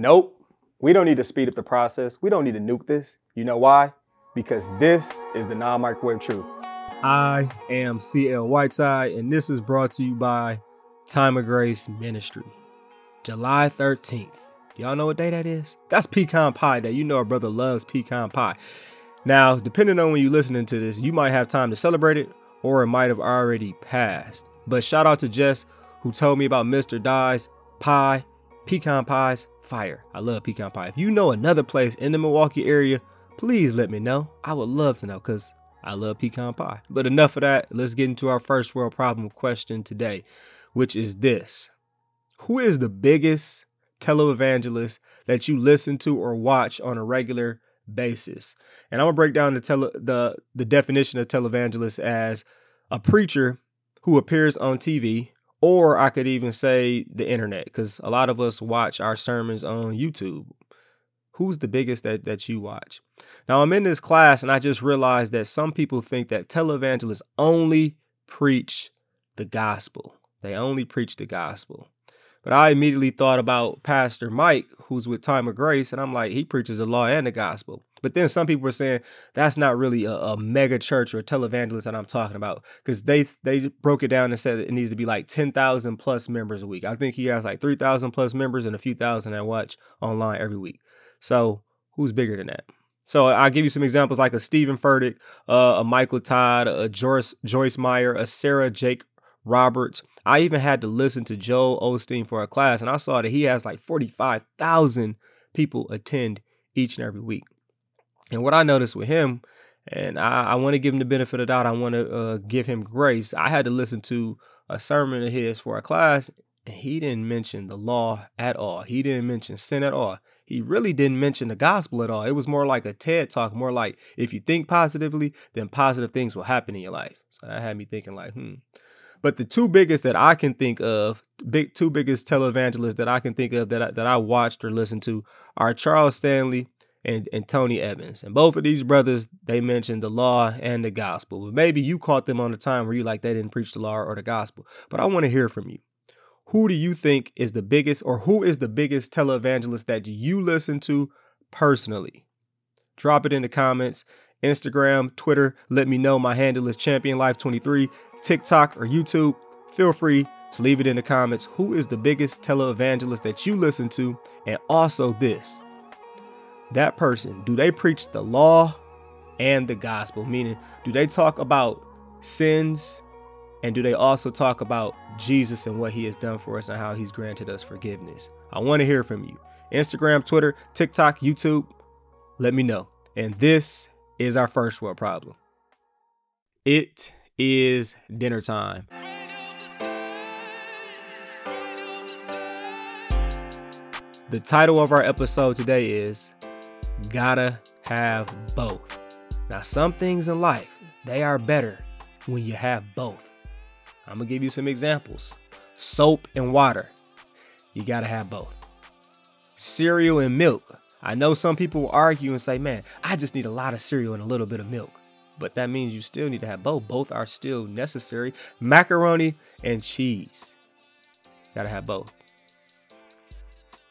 Nope. We don't need to speed up the process. We don't need to nuke this. You know why? Because this is the non microwave truth. I am CL Whiteside, and this is brought to you by Time of Grace Ministry. July 13th. Y'all know what day that is? That's pecan pie day. You know our brother loves pecan pie. Now, depending on when you're listening to this, you might have time to celebrate it, or it might have already passed. But shout out to Jess, who told me about Mr. Dye's pie, pecan pies, fire. I love pecan pie. If you know another place in the Milwaukee area, please let me know. I would love to know because I love pecan pie. But enough of that. Let's get into our first world problem question today, which is this Who is the biggest televangelist that you listen to or watch on a regular basis? And I'm gonna break down the tele- the the definition of televangelist as a preacher who appears on TV, or I could even say the internet, because a lot of us watch our sermons on YouTube. Who's the biggest that, that you watch? Now, I'm in this class and I just realized that some people think that televangelists only preach the gospel. They only preach the gospel. But I immediately thought about Pastor Mike, who's with Time of Grace, and I'm like, he preaches the law and the gospel. But then some people were saying that's not really a, a mega church or a televangelist that I'm talking about because they they broke it down and said it needs to be like 10,000 plus members a week. I think he has like 3,000 plus members and a few thousand that watch online every week. So who's bigger than that? So I'll give you some examples like a Stephen Furtick, uh, a Michael Todd, a Joyce, Joyce Meyer, a Sarah Jake Roberts. I even had to listen to Joel Osteen for a class, and I saw that he has like 45,000 people attend each and every week. And what I noticed with him, and I, I want to give him the benefit of the doubt, I want to uh, give him grace. I had to listen to a sermon of his for a class, and he didn't mention the law at all. He didn't mention sin at all. He really didn't mention the gospel at all. It was more like a TED talk, more like if you think positively, then positive things will happen in your life. So that had me thinking like, hmm. But the two biggest that I can think of, big two biggest televangelists that I can think of that I, that I watched or listened to are Charles Stanley and, and Tony Evans. And both of these brothers, they mentioned the law and the gospel. But maybe you caught them on a time where you like they didn't preach the law or the gospel. But I want to hear from you. Who do you think is the biggest or who is the biggest televangelist that you listen to personally? Drop it in the comments. Instagram, Twitter, let me know. My handle is Champion Life 23 TikTok or YouTube. Feel free to leave it in the comments. Who is the biggest televangelist that you listen to? And also this that person, do they preach the law and the gospel? Meaning, do they talk about sins and do they also talk about Jesus and what he has done for us and how he's granted us forgiveness? I want to hear from you. Instagram, Twitter, TikTok, YouTube, let me know. And this is our first world problem. It is dinner time. The title of our episode today is Gotta Have Both. Now, some things in life, they are better when you have both. I'm gonna give you some examples. Soap and water, you gotta have both. Cereal and milk. I know some people will argue and say, man, I just need a lot of cereal and a little bit of milk but that means you still need to have both. Both are still necessary. Macaroni and cheese. Gotta have both.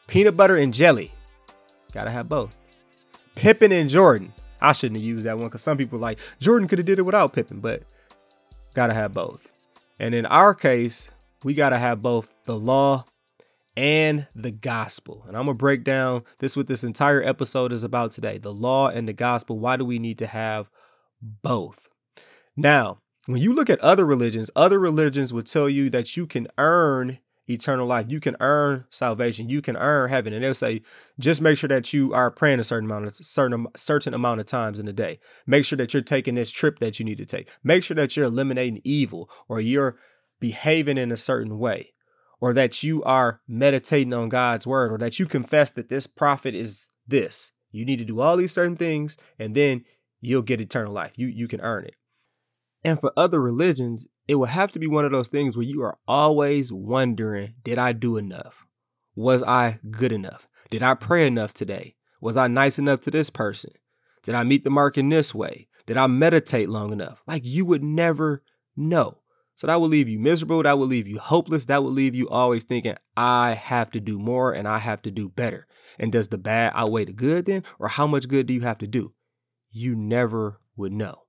Peanut butter and jelly. Gotta have both. Pippen and Jordan. I shouldn't have used that one because some people like Jordan could have did it without Pippen, but gotta have both. And in our case, we gotta have both the law and the gospel. And I'm gonna break down this what this entire episode is about today. The law and the gospel. Why do we need to have both. Now, when you look at other religions, other religions would tell you that you can earn eternal life. You can earn salvation. You can earn heaven. And they'll say, just make sure that you are praying a certain amount of certain certain amount of times in a day. Make sure that you're taking this trip that you need to take. Make sure that you're eliminating evil or you're behaving in a certain way. Or that you are meditating on God's word, or that you confess that this prophet is this. You need to do all these certain things, and then you'll get eternal life. You you can earn it. And for other religions, it will have to be one of those things where you are always wondering, did I do enough? Was I good enough? Did I pray enough today? Was I nice enough to this person? Did I meet the mark in this way? Did I meditate long enough? Like you would never know. So that will leave you miserable. That will leave you hopeless. That will leave you always thinking, I have to do more and I have to do better. And does the bad outweigh the good then? Or how much good do you have to do? You never would know.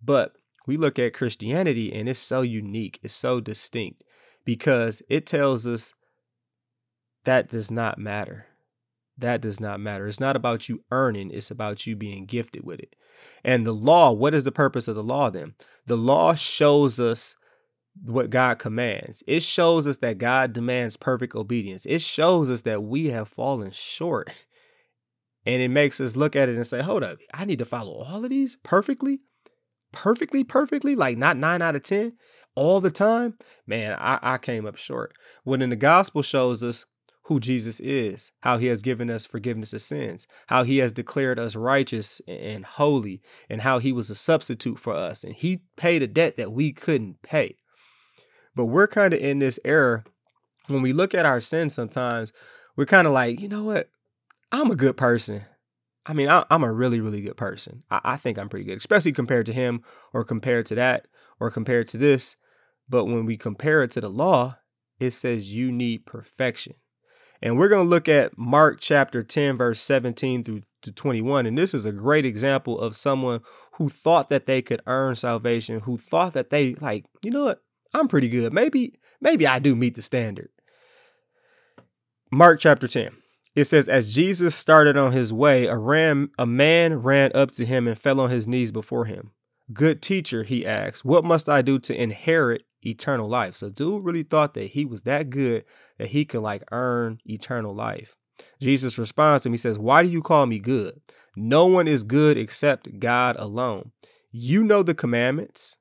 But we look at Christianity and it's so unique, it's so distinct because it tells us that does not matter. That does not matter. It's not about you earning, it's about you being gifted with it. And the law, what is the purpose of the law then? The law shows us what God commands. It shows us that God demands perfect obedience. It shows us that we have fallen short. And it makes us look at it and say, hold up, I need to follow all of these perfectly? Perfectly, perfectly? Like not nine out of 10 all the time? Man, I, I came up short. When in the gospel shows us who Jesus is, how he has given us forgiveness of sins, how he has declared us righteous and holy, and how he was a substitute for us. And he paid a debt that we couldn't pay. But we're kind of in this error when we look at our sins sometimes, we're kind of like, you know what? I'm a good person. I mean, I, am a really, really good person. I, I think I'm pretty good, especially compared to him or compared to that or compared to this. But when we compare it to the law, it says you need perfection. And we're going to look at Mark chapter 10, verse 17 through to 21. And this is a great example of someone who thought that they could earn salvation, who thought that they, like, you know what? I'm pretty good. Maybe, maybe I do meet the standard. Mark chapter 10. It says, As Jesus started on his way, a, ram, a man ran up to him and fell on his knees before him. Good teacher, he asked, What must I do to inherit eternal life. So dude really thought that he was that good that he could like earn eternal life. Jesus responds to him. He says, Why do you call me good? No one is good except God alone. You know the commandments.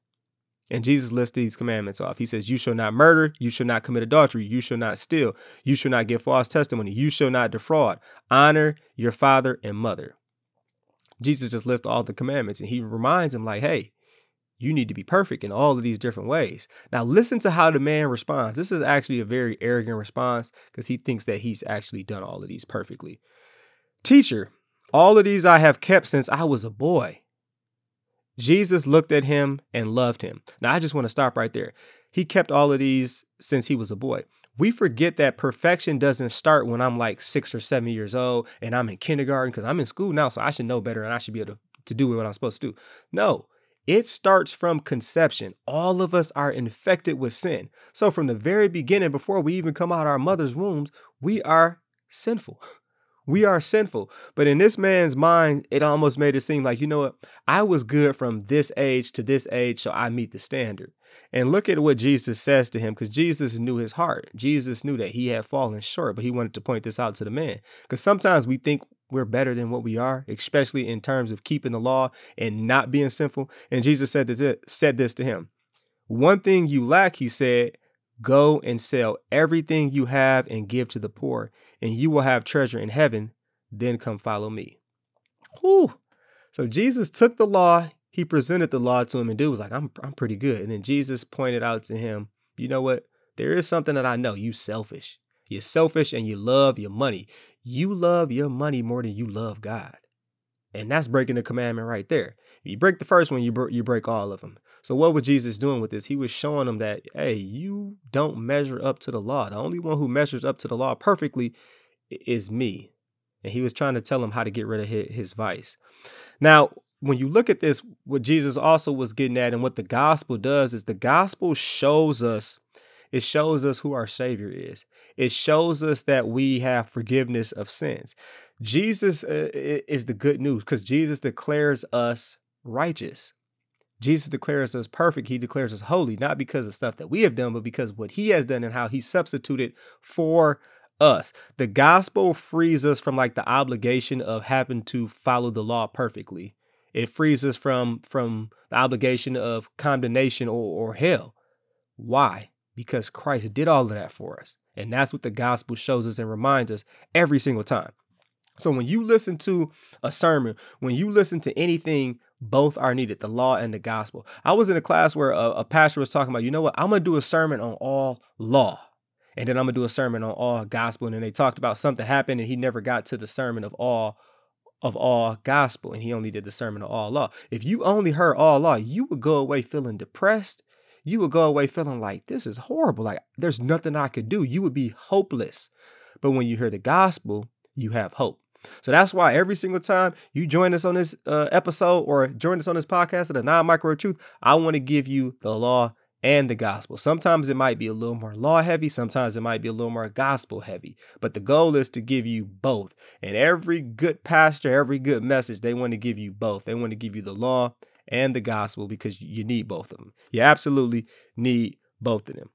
And Jesus lists these commandments off. He says, You shall not murder. You shall not commit adultery. You shall not steal. You shall not give false testimony. You shall not defraud. Honor your father and mother. Jesus just lists all the commandments and he reminds him, like, hey, you need to be perfect in all of these different ways. Now, listen to how the man responds. This is actually a very arrogant response because he thinks that he's actually done all of these perfectly. Teacher, all of these I have kept since I was a boy. Jesus looked at him and loved him. Now, I just want to stop right there. He kept all of these since he was a boy. We forget that perfection doesn't start when I'm like six or seven years old and I'm in kindergarten because I'm in school now, so I should know better and I should be able to, to do what I'm supposed to do. No, it starts from conception. All of us are infected with sin. So, from the very beginning, before we even come out of our mother's wombs, we are sinful. We are sinful. But in this man's mind, it almost made it seem like, you know what? I was good from this age to this age, so I meet the standard. And look at what Jesus says to him, because Jesus knew his heart. Jesus knew that he had fallen short, but he wanted to point this out to the man. Because sometimes we think we're better than what we are, especially in terms of keeping the law and not being sinful. And Jesus said this, said this to him. One thing you lack, he said, go and sell everything you have and give to the poor, and you will have treasure in heaven. Then come follow me. Whew. So Jesus took the law, he presented the law to him, and dude was like, I'm, I'm pretty good. And then Jesus pointed out to him, you know what? There is something that I know. You selfish. You're selfish and you love your money you love your money more than you love God. And that's breaking the commandment right there. If you break the first one, you, br- you break all of them. So, what was Jesus doing with this? He was showing them that, hey, you don't measure up to the law. The only one who measures up to the law perfectly is me. And he was trying to tell him how to get rid of his, his vice. Now, when you look at this, what Jesus also was getting at and what the gospel does is the gospel shows us it shows us who our Savior is. It shows us that we have forgiveness of sins. Jesus uh, is the good news because Jesus declares us righteous. Jesus declares us perfect. He declares us holy, not because of stuff that we have done, but because what he has done and how he substituted for us. The gospel frees us from like the obligation of having to follow the law perfectly. It frees us from from the obligation of condemnation or, or hell. Why? because Christ did all of that for us. And that's what the gospel shows us and reminds us every single time. So when you listen to a sermon, when you listen to anything, both are needed the law and the gospel. I was in a class where a, a pastor was talking about, you know what, I'm going to do a sermon on all law. And then I'm going to do a sermon on all gospel. And then they talked about something happened and he never got to the sermon of all of all gospel and he only did the sermon of all law. If you only heard all law, you would go away feeling depressed you would go away feeling like this is horrible. Like there's nothing I could do. You would be hopeless. But when you hear the gospel, you have hope. So that's why every single time you join us on this uh, episode or join us on this podcast of the Non Micro Truth, I want to give you the law and the gospel. Sometimes it might be a little more law heavy, sometimes it might be a little more gospel heavy, but the goal is to give you both. And every good pastor, every good message, they want to give you both. They want to give you the law and the gospel because you need both of them. You absolutely need both of them.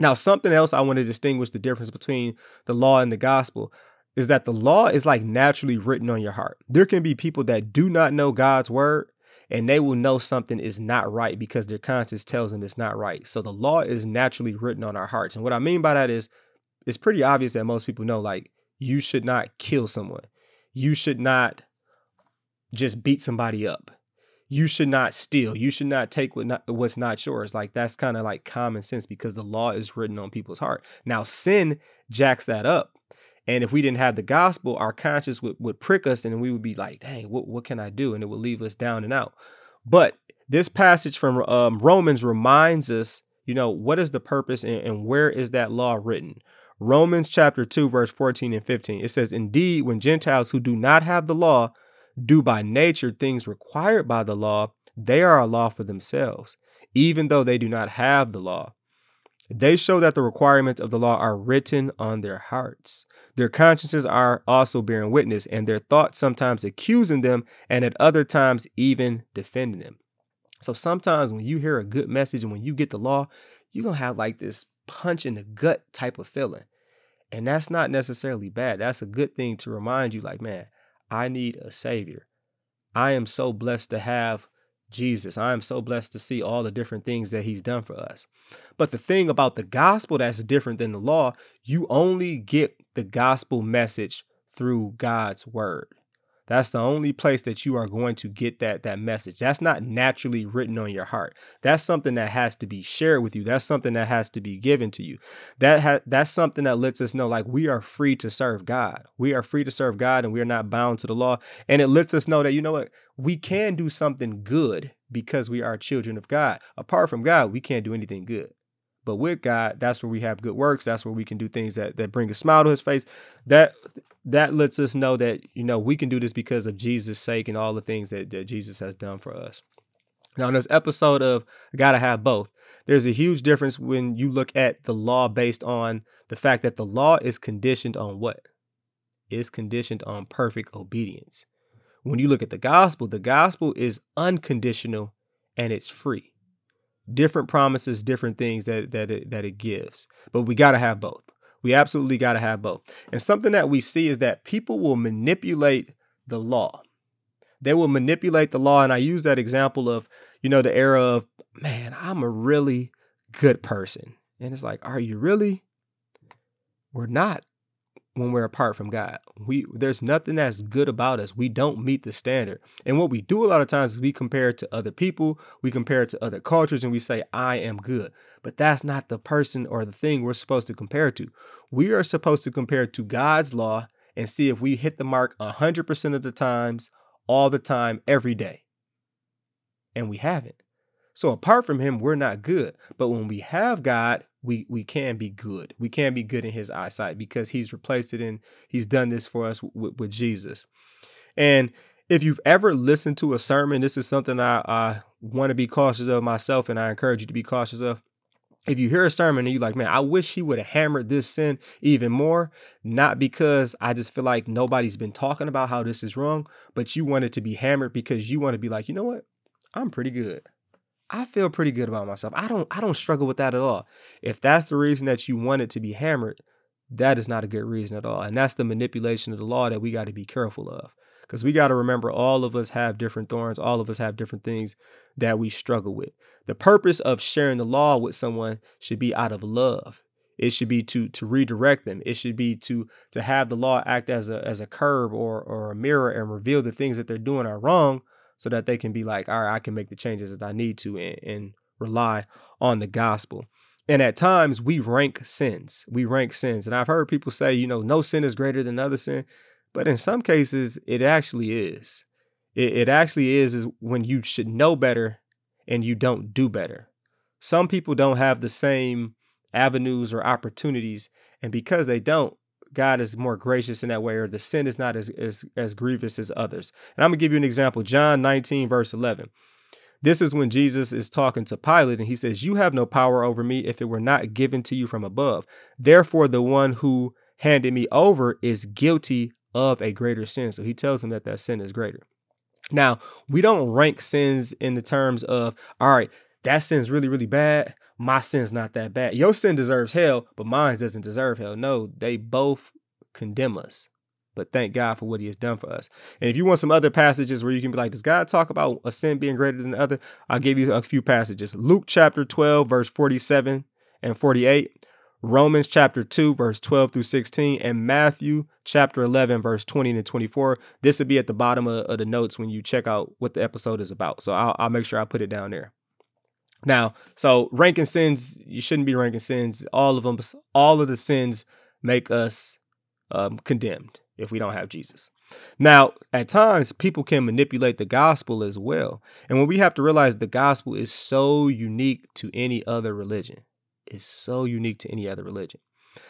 Now, something else I want to distinguish the difference between the law and the gospel is that the law is like naturally written on your heart. There can be people that do not know God's word and they will know something is not right because their conscience tells them it's not right. So the law is naturally written on our hearts. And what I mean by that is it's pretty obvious that most people know like you should not kill someone. You should not just beat somebody up. You should not steal. You should not take what not, what's not yours. Like that's kind of like common sense because the law is written on people's heart. Now sin jacks that up and if we didn't have the gospel, our conscience would, would prick us and we would be like, dang, what, what can I do? And it would leave us down and out. But this passage from um, Romans reminds us, you know, what is the purpose and, and where is that law written? Romans chapter 2, verse 14 and 15. It says, Indeed, when Gentiles who do not have the law do by nature things required by the law, they are a law for themselves, even though they do not have the law. They show that the requirements of the law are written on their hearts. Their consciences are also bearing witness, and their thoughts sometimes accusing them, and at other times even defending them. So sometimes when you hear a good message and when you get the law, you're going to have like this punch in the gut type of feeling. And that's not necessarily bad. That's a good thing to remind you, like, man, I need a savior. I am so blessed to have Jesus. I am so blessed to see all the different things that he's done for us. But the thing about the gospel that's different than the law, you only get the gospel message through God's word. That's the only place that you are going to get that that message. That's not naturally written on your heart. That's something that has to be shared with you. That's something that has to be given to you. That ha- that's something that lets us know like we are free to serve God. We are free to serve God and we are not bound to the law. And it lets us know that you know what? We can do something good because we are children of God. Apart from God, we can't do anything good. But with God, that's where we have good works. That's where we can do things that, that bring a smile to his face. That that lets us know that, you know, we can do this because of Jesus' sake and all the things that, that Jesus has done for us. Now, in this episode of Gotta Have Both, there's a huge difference when you look at the law based on the fact that the law is conditioned on what? Is conditioned on perfect obedience. When you look at the gospel, the gospel is unconditional and it's free different promises, different things that that it, that it gives. But we got to have both. We absolutely got to have both. And something that we see is that people will manipulate the law. They will manipulate the law and I use that example of, you know, the era of, man, I'm a really good person. And it's like, are you really? We're not when we're apart from God. We there's nothing that's good about us. We don't meet the standard. And what we do a lot of times is we compare it to other people, we compare it to other cultures and we say I am good. But that's not the person or the thing we're supposed to compare to. We are supposed to compare to God's law and see if we hit the mark 100% of the times, all the time, every day. And we haven't. So apart from him, we're not good. But when we have God, we we can be good. We can be good in his eyesight because he's replaced it and he's done this for us with, with Jesus. And if you've ever listened to a sermon, this is something I, I want to be cautious of myself, and I encourage you to be cautious of. If you hear a sermon and you're like, man, I wish he would have hammered this sin even more, not because I just feel like nobody's been talking about how this is wrong, but you want it to be hammered because you want to be like, you know what? I'm pretty good. I feel pretty good about myself. I don't I don't struggle with that at all. If that's the reason that you want it to be hammered, that is not a good reason at all. And that's the manipulation of the law that we got to be careful of. Because we got to remember all of us have different thorns, all of us have different things that we struggle with. The purpose of sharing the law with someone should be out of love. It should be to to redirect them. It should be to to have the law act as a as a curb or or a mirror and reveal the things that they're doing are wrong so that they can be like, all right, I can make the changes that I need to and, and rely on the gospel. And at times we rank sins. We rank sins. And I've heard people say, you know, no sin is greater than other sin. But in some cases, it actually is. It, it actually is, is when you should know better and you don't do better. Some people don't have the same avenues or opportunities. And because they don't, God is more gracious in that way, or the sin is not as, as, as grievous as others. And I'm gonna give you an example. John 19, verse 11. This is when Jesus is talking to Pilate and he says, You have no power over me if it were not given to you from above. Therefore, the one who handed me over is guilty of a greater sin. So he tells him that that sin is greater. Now, we don't rank sins in the terms of, all right, that sin's really, really bad. My sin's not that bad. Your sin deserves hell, but mine doesn't deserve hell. No, they both condemn us. But thank God for what he has done for us. And if you want some other passages where you can be like, does God talk about a sin being greater than the other? I'll give you a few passages. Luke chapter 12, verse 47 and 48. Romans chapter 2, verse 12 through 16, and Matthew chapter 11, verse 20 and 24. This will be at the bottom of, of, the notes when you check out what the episode is about. So I'll, I'll make sure I put it down there. Now, so ranking sins, you shouldn't be ranking sins. All of them, all of the sins make us um, condemned if we don't have Jesus. Now, at times, people can manipulate the gospel as well. And when we have to realize the gospel is so unique to any other religion, is so unique to any other religion.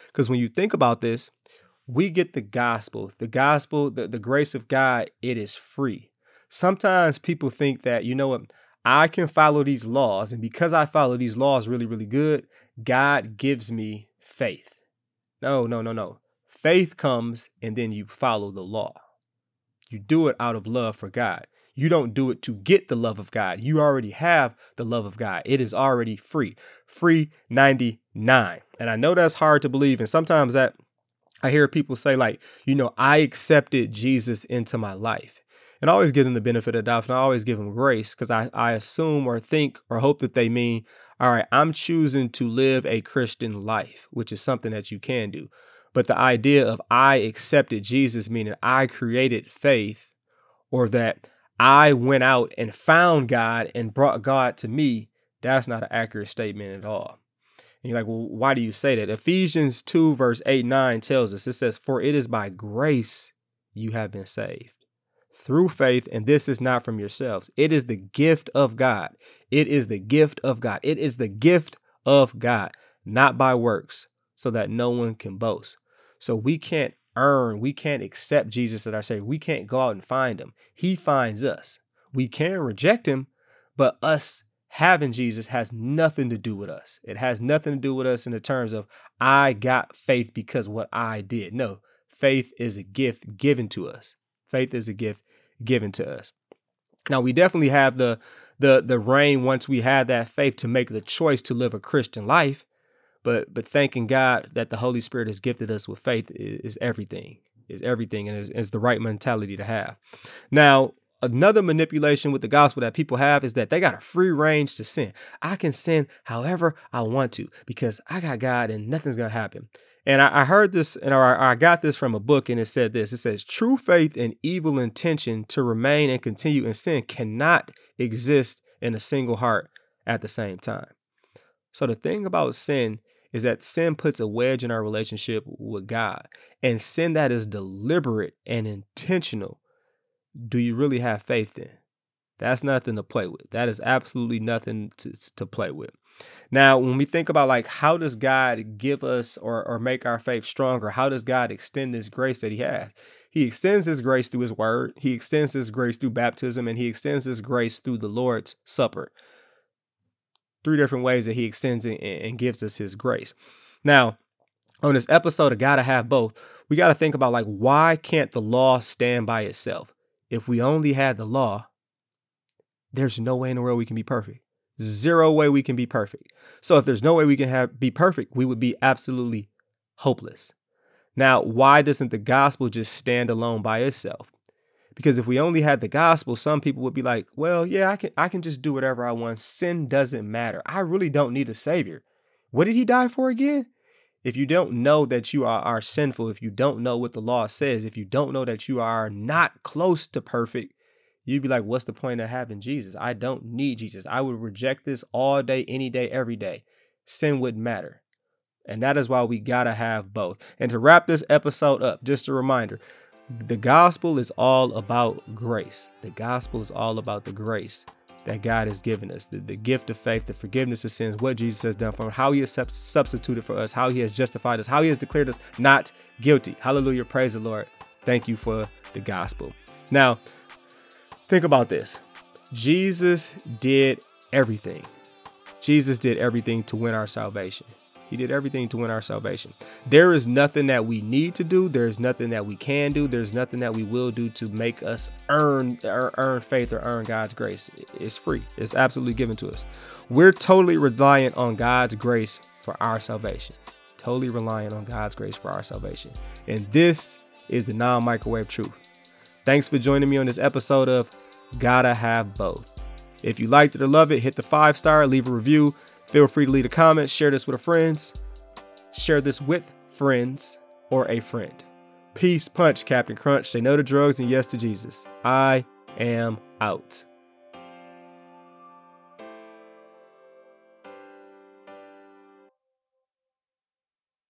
Because when you think about this, we get the gospel, the gospel, the, the grace of God, it is free. Sometimes people think that, you know what, I can follow these laws. And because I follow these laws really, really good, God gives me faith. No, no, no, no. Faith comes and then you follow the law. You do it out of love for God. You don't do it to get the love of God. You already have the love of God. It is already free. Free 99. And I know that's hard to believe. And sometimes that I hear people say, like, you know, I accepted Jesus into my life. And I always give them the benefit of the doubt and I always give them grace because I, I assume or think or hope that they mean, all right, I'm choosing to live a Christian life, which is something that you can do. But the idea of I accepted Jesus, meaning I created faith, or that I went out and found God and brought God to me, that's not an accurate statement at all. And you're like, well, why do you say that? Ephesians 2, verse 8, 9 tells us, it says, For it is by grace you have been saved through faith, and this is not from yourselves. It is the gift of God. It is the gift of God. It is the gift of God, not by works, so that no one can boast. So we can't earn, we can't accept Jesus as our Savior. We can't go out and find him. He finds us. We can reject him, but us having Jesus has nothing to do with us. It has nothing to do with us in the terms of I got faith because what I did. No, faith is a gift given to us. Faith is a gift given to us. Now we definitely have the the the rein once we have that faith to make the choice to live a Christian life, but but thanking God that the Holy Spirit has gifted us with faith is, is everything. Is everything and is, is the right mentality to have. Now, another manipulation with the gospel that people have is that they got a free range to sin. I can sin however I want to because I got God and nothing's gonna happen. And I, I heard this, and I, I got this from a book, and it said this: It says, "True faith and evil intention to remain and continue in sin cannot exist in a single heart at the same time." So the thing about sin is that sin puts a wedge in our relationship with God, and sin that is deliberate and intentional. Do you really have faith in? That's nothing to play with. That is absolutely nothing to, to play with. Now, when we think about like how does God give us or, or make our faith stronger? How does God extend this grace that He has? He extends His grace through His Word. He extends His grace through baptism, and He extends His grace through the Lord's Supper. Three different ways that He extends it and gives us His grace. Now, on this episode of Gotta Have Both, we got to think about like why can't the law stand by itself? If we only had the law, there's no way in the world we can be perfect. Zero way we can be perfect. So if there's no way we can have be perfect, we would be absolutely hopeless. Now, why doesn't the gospel just stand alone by itself? Because if we only had the gospel, some people would be like, "Well, yeah, I can I can just do whatever I want. Sin doesn't matter. I really don't need a savior." What did he die for again? If you don't know that you are, are sinful, if you don't know what the law says, if you don't know that you are not close to perfect, you'd be like, what's the point of having Jesus? I don't need Jesus. I would reject this all day, any day, every day. Sin wouldn't matter. And that is why we got to have both. And to wrap this episode up, just a reminder the gospel is all about grace. The gospel is all about the grace that God has given us the, the gift of faith, the forgiveness of sins, what Jesus has done for us, how he has substituted for us, how he has justified us, how he has declared us not guilty. Hallelujah. Praise the Lord. Thank you for the gospel. Now, think about this Jesus did everything. Jesus did everything to win our salvation. He did everything to win our salvation. There is nothing that we need to do. There's nothing that we can do. There's nothing that we will do to make us earn earn faith or earn God's grace. It's free. It's absolutely given to us. We're totally reliant on God's grace for our salvation. Totally reliant on God's grace for our salvation. And this is the non-microwave truth. Thanks for joining me on this episode of Gotta Have Both. If you liked it or love it, hit the five star, leave a review Feel free to leave a comment, share this with a friends, share this with friends or a friend. Peace, punch, Captain Crunch. Say no to drugs and yes to Jesus. I am out.